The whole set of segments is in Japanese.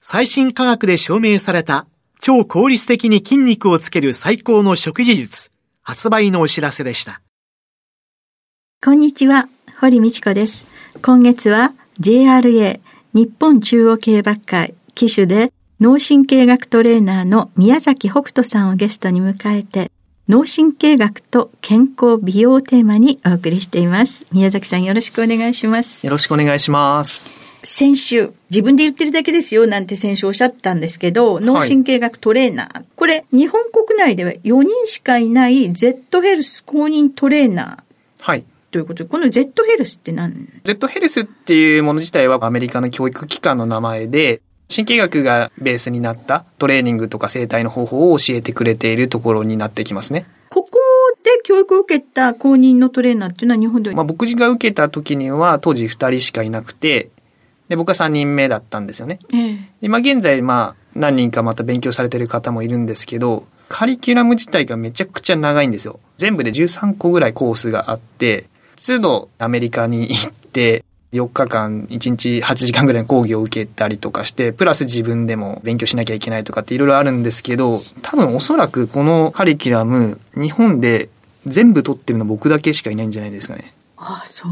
最新科学で証明された超効率的に筋肉をつける最高の食事術、発売のお知らせでした。こんにちは、堀道子です。今月は JRA 日本中央競馬会騎手で脳神経学トレーナーの宮崎北斗さんをゲストに迎えて脳神経学と健康美容テーマにお送りしています。宮崎さんよろしくお願いします。よろしくお願いします。先週、自分で言ってるだけですよなんて先週おっしゃったんですけど、脳神経学トレーナー。はい、これ、日本国内では4人しかいない Z ヘルス公認トレーナー。はい。ということ？で、この Z ヘルスって何 ?Z ヘルスっていうもの自体はアメリカの教育機関の名前で、神経学がベースになったトレーニングとか生態の方法を教えてくれているところになってきますね。ここで教育を受けた公認のトレーナーっていうのは日本では？まあ僕が受けた時には当時2人しかいなくて、で、僕は3人目だったんですよね。ええ、今現在、まあ何人かまた勉強されてる方もいるんですけど、カリキュラム自体がめちゃくちゃ長いんですよ。全部で13個ぐらいコースがあって、都度アメリカに行って、4日間1日8時間ぐらいの講義を受けたりとかして、プラス自分でも勉強しなきゃいけないとかっていろいろあるんですけど、多分おそらくこのカリキュラム、日本で全部取ってるの僕だけしかいないんじゃないですかね。あ、そ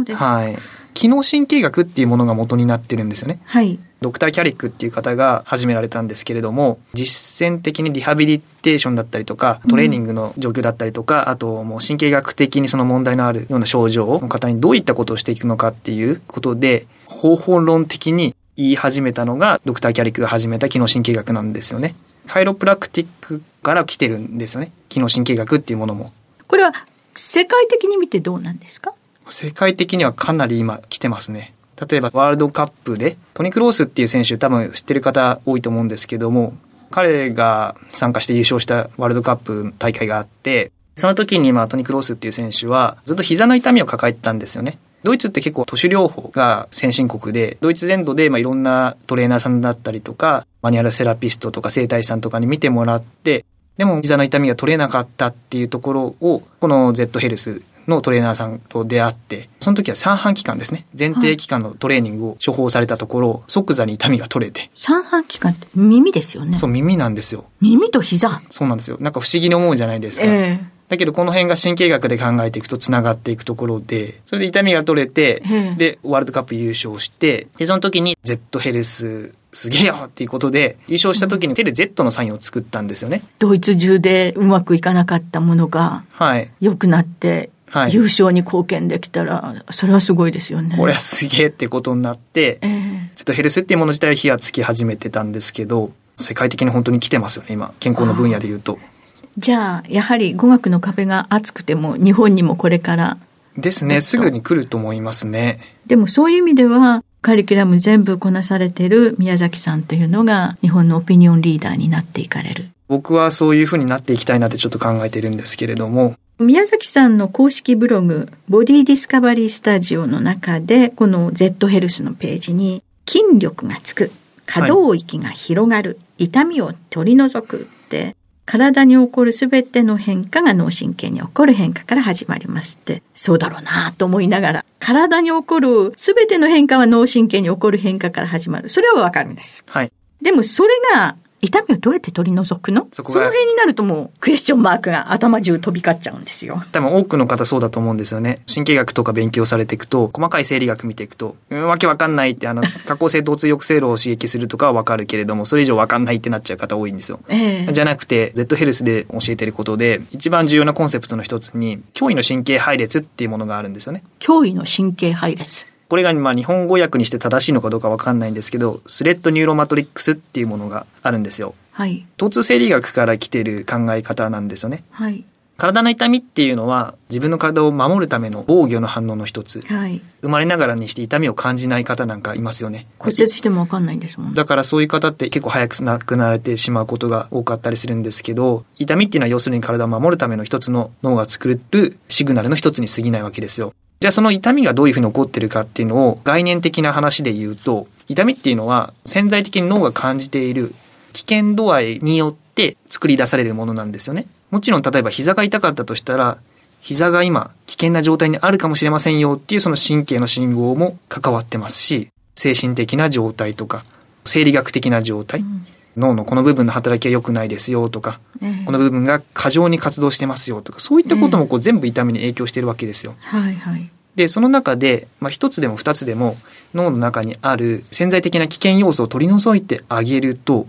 うですはい。機能神経学っていうものが元になってるんですよね。はい。ドクター・キャリックっていう方が始められたんですけれども、実践的にリハビリテーションだったりとか、トレーニングの状況だったりとか、うん、あともう神経学的にその問題のあるような症状の方にどういったことをしていくのかっていうことで、方法論的に言い始めたのが、ドクター・キャリックが始めた機能神経学なんですよね。カイロプラクティックから来てるんですよね。機能神経学っていうものも。これは世界的に見てどうなんですか？世界的にはかなり今来てますね。例えばワールドカップでトニ・クロースっていう選手多分知ってる方多いと思うんですけども彼が参加して優勝したワールドカップ大会があってその時にまあトニ・クロースっていう選手はずっと膝の痛みを抱えてたんですよね。ドイツって結構都市療法が先進国で、ドイツ全土でまあいろんなトレーナーさんだったりとか、マニュアルセラピストとか整体師さんとかに見てもらって、でも膝の痛みが取れなかったっていうところを、この Z ヘルスのトレーナーさんと出会って、その時は三半期間ですね。前提期間のトレーニングを処方されたところ、はい、即座に痛みが取れて。三半期間って耳ですよね。そう、耳なんですよ。耳と膝そうなんですよ。なんか不思議に思うじゃないですか。えー、だけどこの辺が神経学で考えていくと繋がっていくところで、それで痛みが取れて、で、ワールドカップ優勝して、で、その時に Z ヘルスすげえよっていうことで、優勝した時に手で Z のサインを作ったんですよね。ドイツ中でうまくいかなかったものが、はい。良くなって、はい、優勝に貢献できたら、それはすごいですよね。これはすげえってことになって、えー、ちょっとヘルスっていうもの自体は火がつき始めてたんですけど、世界的に本当に来てますよね、今。健康の分野で言うと。じゃあ、やはり語学の壁が厚くても、日本にもこれから。ですね、すぐに来ると思いますね。でもそういう意味では、カリキュラム全部こなされてる宮崎さんというのが、日本のオピニオンリーダーになっていかれる。僕はそういうふうになっていきたいなってちょっと考えてるんですけれども、宮崎さんの公式ブログ、ボディディスカバリースタジオの中で、この Z ヘルスのページに、筋力がつく、可動域が広がる、はい、痛みを取り除くって、体に起こるすべての変化が脳神経に起こる変化から始まりますって、そうだろうなと思いながら、体に起こるすべての変化は脳神経に起こる変化から始まる。それはわかるんです。はい。でもそれが痛みをどうやって取り除くの？その辺になるともうクエスチョンマークが頭中飛び交っちゃうんですよ。多分多くの方そうだと思うんですよね。神経学とか勉強されていくと、細かい生理学見ていくと、うんわけわかんないって、あの、下降性疼痛抑制路を刺激するとかはわかるけれども、それ以上わかんないってなっちゃう方多いんですよ。ええじゃなくて、Z ヘルスで教えてることで、一番重要なコンセプトの一つに、驚異の神経配列っていうものがあるんですよね。驚異の神経配列。これがまあ日本語訳にして正しいのかどうかわかんないんですけど、スレッドニューロマトリックスっていうものがあるんですよ。はい。疼痛生理学から来てる考え方なんですよね。はい。体の痛みっていうのは自分の体を守るための防御の反応の一つ。はい。生まれながらにして痛みを感じない方なんかいますよね。骨折してもわかんないんですもん。だからそういう方って結構早く亡くなられてしまうことが多かったりするんですけど、痛みっていうのは要するに体を守るための一つの脳が作るシグナルの一つに過ぎないわけですよ。じゃあその痛みがどういうふうに起こってるかっていうのを概念的な話で言うと、痛みっていうのは潜在的に脳が感じている危険度合いによって作り出されるものなんですよね。もちろん例えば膝が痛かったとしたら、膝が今危険な状態にあるかもしれませんよっていうその神経の信号も関わってますし、精神的な状態とか、生理学的な状態、脳のこの部分の働きが良くないですよとか、ええこの部分が過剰に活動してますよとか、そういったこともこう全部痛みに影響してるわけですよ。はいはい。で、その中で、まあ、一つでも二つでも脳の中にある潜在的な危険要素を取り除いてあげると、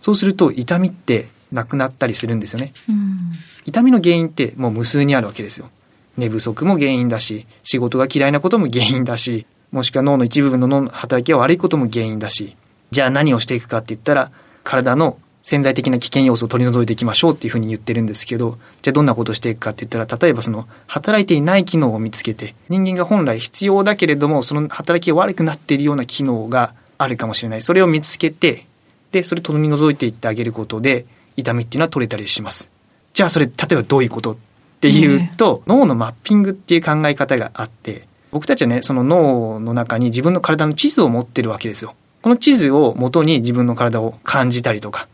そうすると痛みってなくなったりするんですよね。うん。痛みの原因ってもう無数にあるわけですよ。寝不足も原因だし、仕事が嫌いなことも原因だし、もしくは脳の一部分の脳の働きが悪いことも原因だし、じゃあ何をしていくかって言ったら、体の潜在的な危険要素を取り除いていきましょうっていうふうに言ってるんですけど、じゃあどんなことをしていくかって言ったら、例えばその働いていない機能を見つけて、人間が本来必要だけれども、その働きが悪くなっているような機能があるかもしれない。それを見つけて、で、それ取り除いていってあげることで、痛みっていうのは取れたりします。じゃあそれ、例えばどういうことっていうと、脳のマッピングっていう考え方があって、僕たちはね、その脳の中に自分の体の地図を持ってるわけですよ。この地図を元に自分の体を感じたりとか、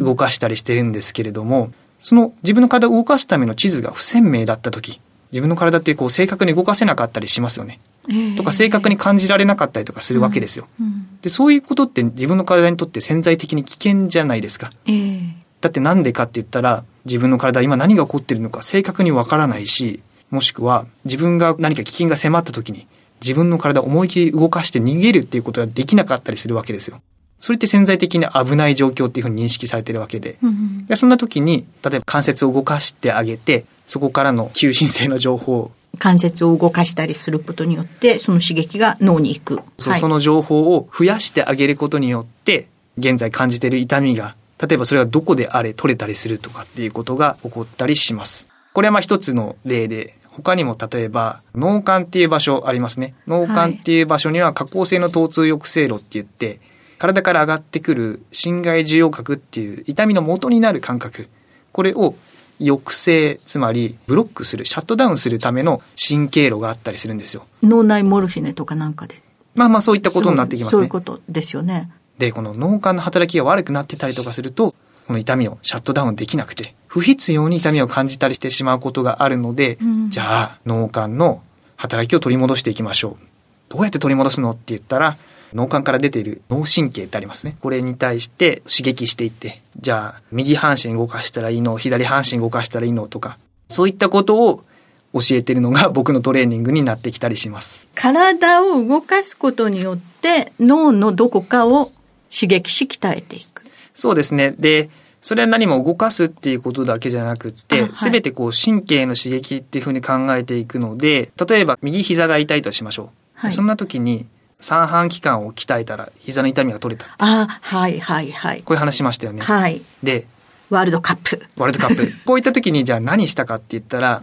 動かしたりしてるんですけれども、その自分の体を動かすための地図が不鮮明だった時、自分の体ってこう正確に動かせなかったりしますよね。ええとか正確に感じられなかったりとかするわけですよ。うん。で、そういうことって自分の体にとって潜在的に危険じゃないですか。ええだってなんでかって言ったら、自分の体は今何が起こってるのか正確にわからないし、もしくは自分が何か危険が迫った時に、自分の体を思い切り動かして逃げるっていうことができなかったりするわけですよ。それって潜在的に危ない状況っていうふうに認識されてるわけで。うん。でそんな時に、例えば関節を動かしてあげて、そこからの求心性の情報を関節を動かしたりすることによって、その刺激が脳に行く。そうはいその情報を増やしてあげることによって、現在感じている痛みが、例えばそれがどこであれ取れたりするとかっていうことが起こったりします。これはまあ一つの例で、他にも例えば脳幹っていう場所ありますね。脳幹っていう場所には下降性の疼痛抑制路って言って、体から上がってくる心外受容核っていう痛みの元になる感覚。これを抑制、つまりブロックする、シャットダウンするための神経路があったりするんですよ。脳内モルヒネとかなんかで。まあまあそういったことになってきますねそういう。ことですよね。で、この脳幹の働きが悪くなってたりとかすると、この痛みをシャットダウンできなくて、不必要に痛みを感じたりしてしまうことがあるので、うんじゃあ脳幹の働きを取り戻していきましょう。どうやって取り戻すのって言ったら、脳幹から出ている脳神経ってありますね。これに対して刺激していって、じゃあ右半身動かしたらいいの、左半身動かしたらいいのとか、そういったことを教えてるのが 僕のトレーニングになってきたりします。体を動かすことによって、脳のどこかを刺激し鍛えていく。そうですね。で、それは何も動かすっていうことだけじゃなくってあはい、すべ、てこう神経の刺激っていうふうに考えていくので、例えば右膝が痛いとしましょう。はいそんな時に三半規管を鍛えたら膝の痛みが取れた。ああ、はいはいはい。こういう話しましたよね。はい。で、ワールドカップ。ワールドカップ。こういった時にじゃあ何したかって言ったら、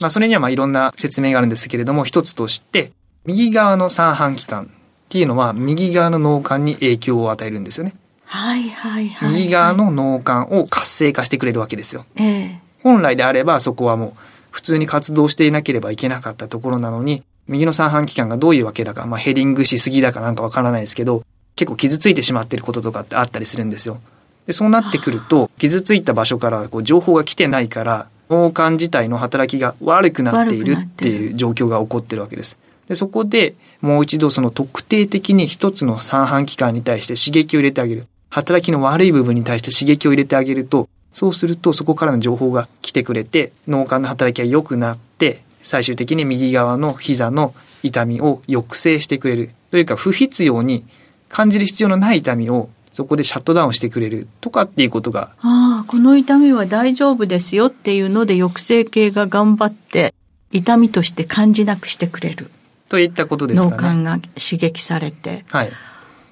まあそれにはまあいろんな説明があるんですけれども、一つとして、右側の三半規管っていうのは右側の脳幹に影響を与えるんですよね。はいはいはい。右側。の脳幹を活性化してくれるわけですよ。ええ本来であればそこはもう普通に活動していなければいけなかったところなのに、右の三半規管がどういうわけだか、まあヘディングしすぎだかなんかわからないですけど、結構傷ついてしまっていることとかってあったりするんですよ。で、そうなってくると、傷ついた場所からこう情報が来てないから、脳幹自体の働きが悪くなっているっていう状況が起こってるわけです。で、そこでもう一度その特定的に一つの三半規管に対して刺激を入れてあげる。働きの悪い部分に対して刺激を入れてあげると、そうするとそこからの情報が来てくれて、脳幹の働きが良くなって、最終的に右側の膝の痛みを抑制してくれる。というか不必要に感じる必要のない痛みをそこでシャットダウンしてくれるとかっていうことが。ああ、この痛みは大丈夫ですよっていうので抑制系が頑張って痛みとして感じなくしてくれる。といったことですかね。脳幹が刺激されて。はい。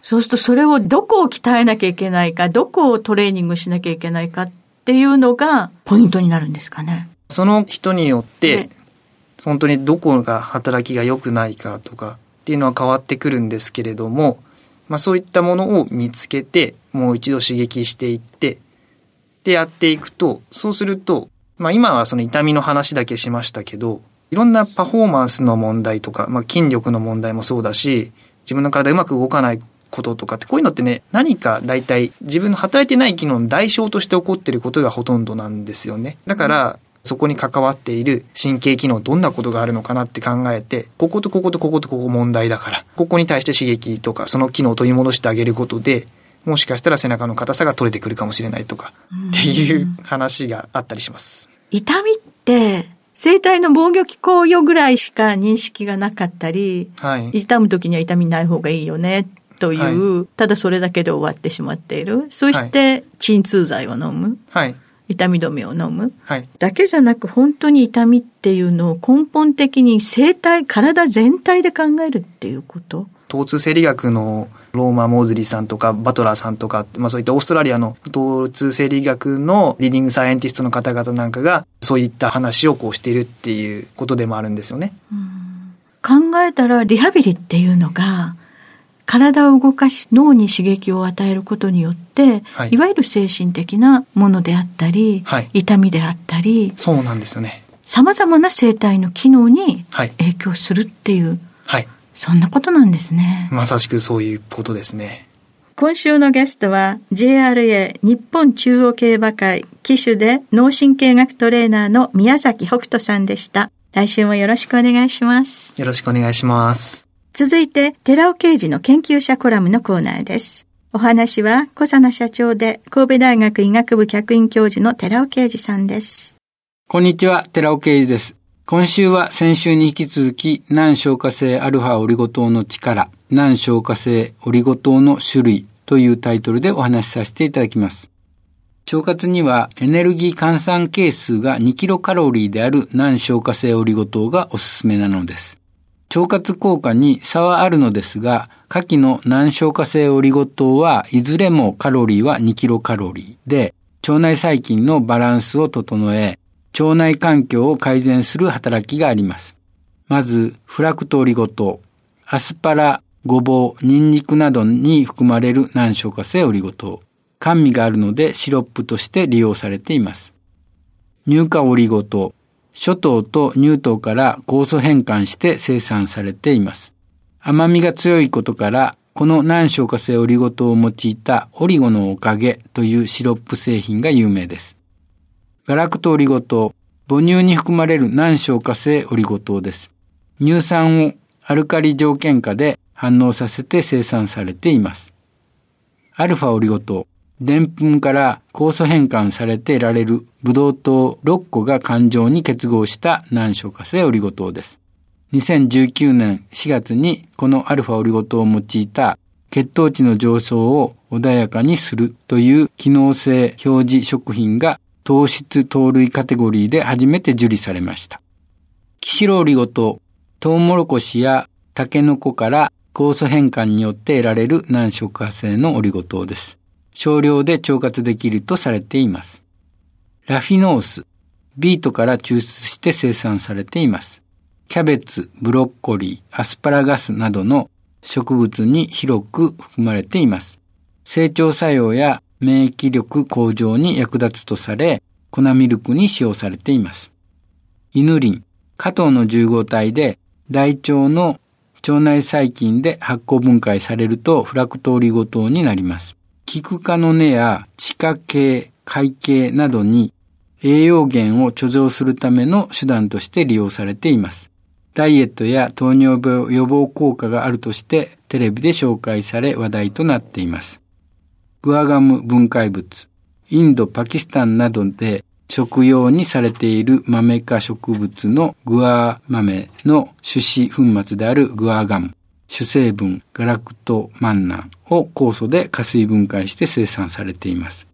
そうするとそれをどこを鍛えなきゃいけないか、どこをトレーニングしなきゃいけないかっていうのがポイントになるんですかね。その人によって、本当にどこが働きが良くないかとかっていうのは変わってくるんですけれども、まあそういったものを見つけて、もう一度刺激していって、でやっていくと、そうすると、まあ今はその痛みの話だけしましたけど、いろんなパフォーマンスの問題とか、まあ筋力の問題もそうだし、自分の体うまく動かないこととかって、こういうのってね、何か大体自分の働いてない機能の代償として起こっていることがほとんどなんですよね。だから、そこに関わっている神経機能どんなことがあるのかなって考えて、こことこことこことここ問題だから、ここに対して刺激とか、その機能を取り戻してあげることで、もしかしたら背中の硬さが取れてくるかもしれないとか、っていう話があったりします。痛みって、生体の防御機構よぐらいしか認識がなかったり、はい、痛む時には痛みない方がいいよねという、はい、ただそれだけで終わってしまっている。そして、鎮痛剤を飲む。はい。痛み止めを飲む。はい。だけじゃなく、本当に痛みっていうのを根本的に生体、体全体で考えるっていうこと？疼痛生理学のロリマー・モーズリーさんとかバトラーさんとか、まあそういったオーストラリアの疼痛生理学の leading scientist の方々なんかがそういった話をこうしているっていうことでもあるんですよね。考えたらリハビリっていうのが体を動かし脳に刺激を与えることによって、はい、いわゆる精神的なものであったり、はい、痛みであったり、そうなんですよね。様々な生体の機能に影響するっていう、はい、そんなことなんですね。まさしくそういうことですね。今週のゲストは JRA 日本中央競馬会騎手で脳神経学トレーナーの宮崎北斗さんでした。来週もよろしくお願いします。よろしくお願いします。続いて、寺尾刑事の研究者コラムのコーナーです。お話は、小佐奈社長で神戸大学医学部客員教授の寺尾啓二さんです。こんにちは、寺尾啓二です。今週は先週に引き続き、難消化性アルファオリゴ糖の力、難消化性オリゴ糖の種類というタイトルでお話しさせていただきます。腸活にはエネルギー換算係数が2キロカロリーである難消化性オリゴ糖がおすすめなのです。腸活効果に差はあるのですが、下記の難消化性オリゴ糖はいずれもカロリーは2キロカロリーで、腸内細菌のバランスを整え、腸内環境を改善する働きがあります。まず、フラクトオリゴ糖、アスパラ、ごぼう、ニンニクなどに含まれる難消化性オリゴ糖。甘味があるのでシロップとして利用されています。乳化オリゴ糖、諸糖と乳糖から酵素変換して生産されています。甘みが強いことから、この難消化性オリゴ糖を用いたオリゴのおかげというシロップ製品が有名です。ガラクトオリゴ糖、母乳に含まれる難消化性オリゴ糖です。乳酸をアルカリ条件下で反応させて生産されています。アルファオリゴ糖、でんぷんから酵素変換されて得られるブドウ糖6個が環状に結合した難消化性オリゴ糖です。2019年4月にこのアルファオリゴ糖を用いた血糖値の上昇を穏やかにするという機能性表示食品が糖質糖類カテゴリーで初めて受理されました。キシロオリゴ糖、トウモロコシやタケノコから酵素変換によって得られる難消化性のオリゴ糖です。少量で腸活できるとされています。ラフィノース、ビートから抽出して生産されています。キャベツ、ブロッコリー、アスパラガスなどの植物に広く含まれています。成長作用や免疫力向上に役立つとされ、粉ミルクに使用されています。イヌリン、加糖の重合体で大腸の腸内細菌で発酵分解されるとフラクトオリゴ糖になります。キク科の根や地下系、海系などに栄養源を貯蔵するための手段として利用されています。ダイエットや糖尿病予防効果があるとしてテレビで紹介され話題となっています。グアガム分解物、インド、パキスタンなどで食用にされている豆科植物のグア豆の種子粉末であるグアガム、主成分ガラクトマンナンを酵素で加水分解して生産されています。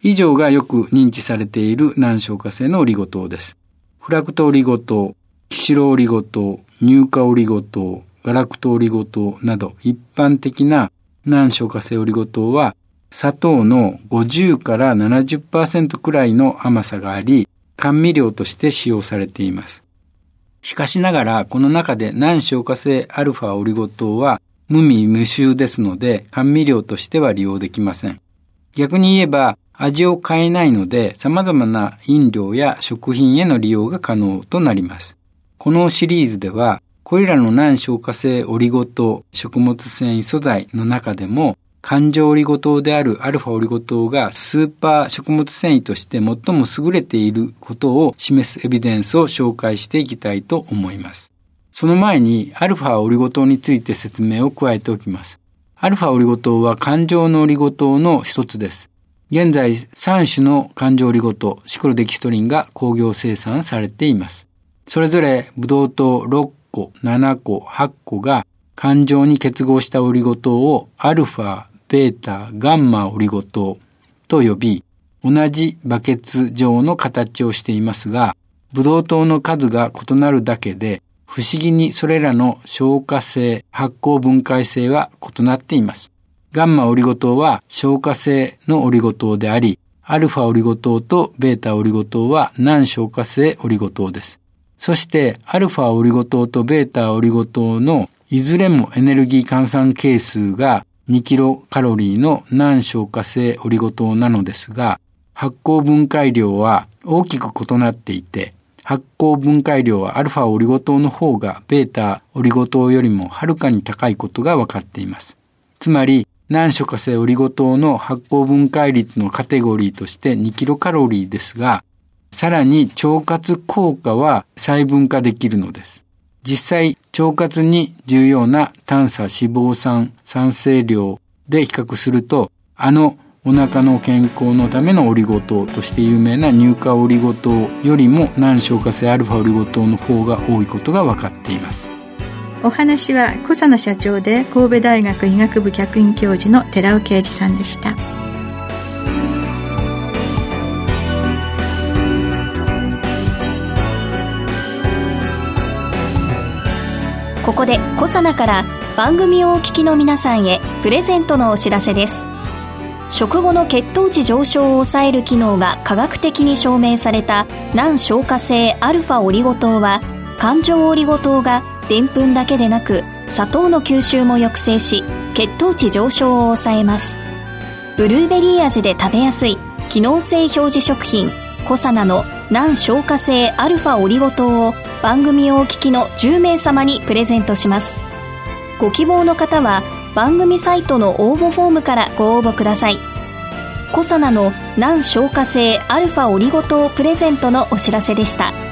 以上がよく認知されている難消化性のオリゴ糖です。フラクトオリゴ糖、キシロオリゴ糖、乳化オリゴ糖、ガラクトオリゴ糖など一般的な難消化性オリゴ糖は砂糖の50から70%くらいの甘さがあり、甘味料として使用されています。しかしながら、この中で難消化性アルファオリゴ糖は無味無臭ですので、甘味料としては利用できません。逆に言えば、味を変えないので様々な飲料や食品への利用が可能となります。このシリーズでは、これらの難消化性オリゴ糖食物繊維素材の中でも、環状オリゴ糖であるアルファオリゴ糖がスーパー食物繊維として最も優れていることを示すエビデンスを紹介していきたいと思います。その前にアルファオリゴ糖について説明を加えておきます。アルファオリゴ糖は環状のオリゴ糖の一つです。現在3種の環状オリゴ糖、シクロデキストリンが工業生産されています。それぞれブドウ糖6個、7個、8個が環状に結合したオリゴ糖をアルファ、ベータ、ガンマオリゴ糖と呼び、同じバケツ状の形をしていますが、ブドウ糖の数が異なるだけで、不思議にそれらの消化性、発酵分解性は異なっています。ガンマオリゴ糖は消化性のオリゴ糖であり、アルファオリゴ糖とベータオリゴ糖は難消化性オリゴ糖です。そして、アルファオリゴ糖とベータオリゴ糖のいずれもエネルギー換算係数が2キロカロリーの難消化性オリゴ糖なのですが、発酵分解量は大きく異なっていて、発酵分解量はアルファオリゴ糖の方がベータオリゴ糖よりもはるかに高いことが分かっています。つまり、難所化性オリゴ糖の発酵分解率のカテゴリーとして2キロカロリーですが、さらに腸活効果は細分化できるのです。実際、腸活に重要な炭素脂肪酸酸性量で比較すると、あのお腹の健康のためのオリゴ糖として有名な乳化オリゴ糖よりも難消化性アルファオリゴ糖の方が多いことが分かっています。お話は小佐野社長で神戸大学医学部客員教授の寺尾啓二さんでしたここで小佐奈から番組をお聞きの皆さんへプレゼントのお知らせです。食後の血糖値上昇を抑える機能が科学的に証明された難消化性アルファオリゴ糖は環状オリゴ糖がでんぷんだけでなく砂糖の吸収も抑制し血糖値上昇を抑えます。ブルーベリー味で食べやすい機能性表示食品コサナの難消化性アルファオリゴ糖を番組をお聞きの10名様にプレゼントしますご希望の方は番組サイトの応募フォームからご応募くださいコサナの難消化性アルファオリゴ糖プレゼントのお知らせでした。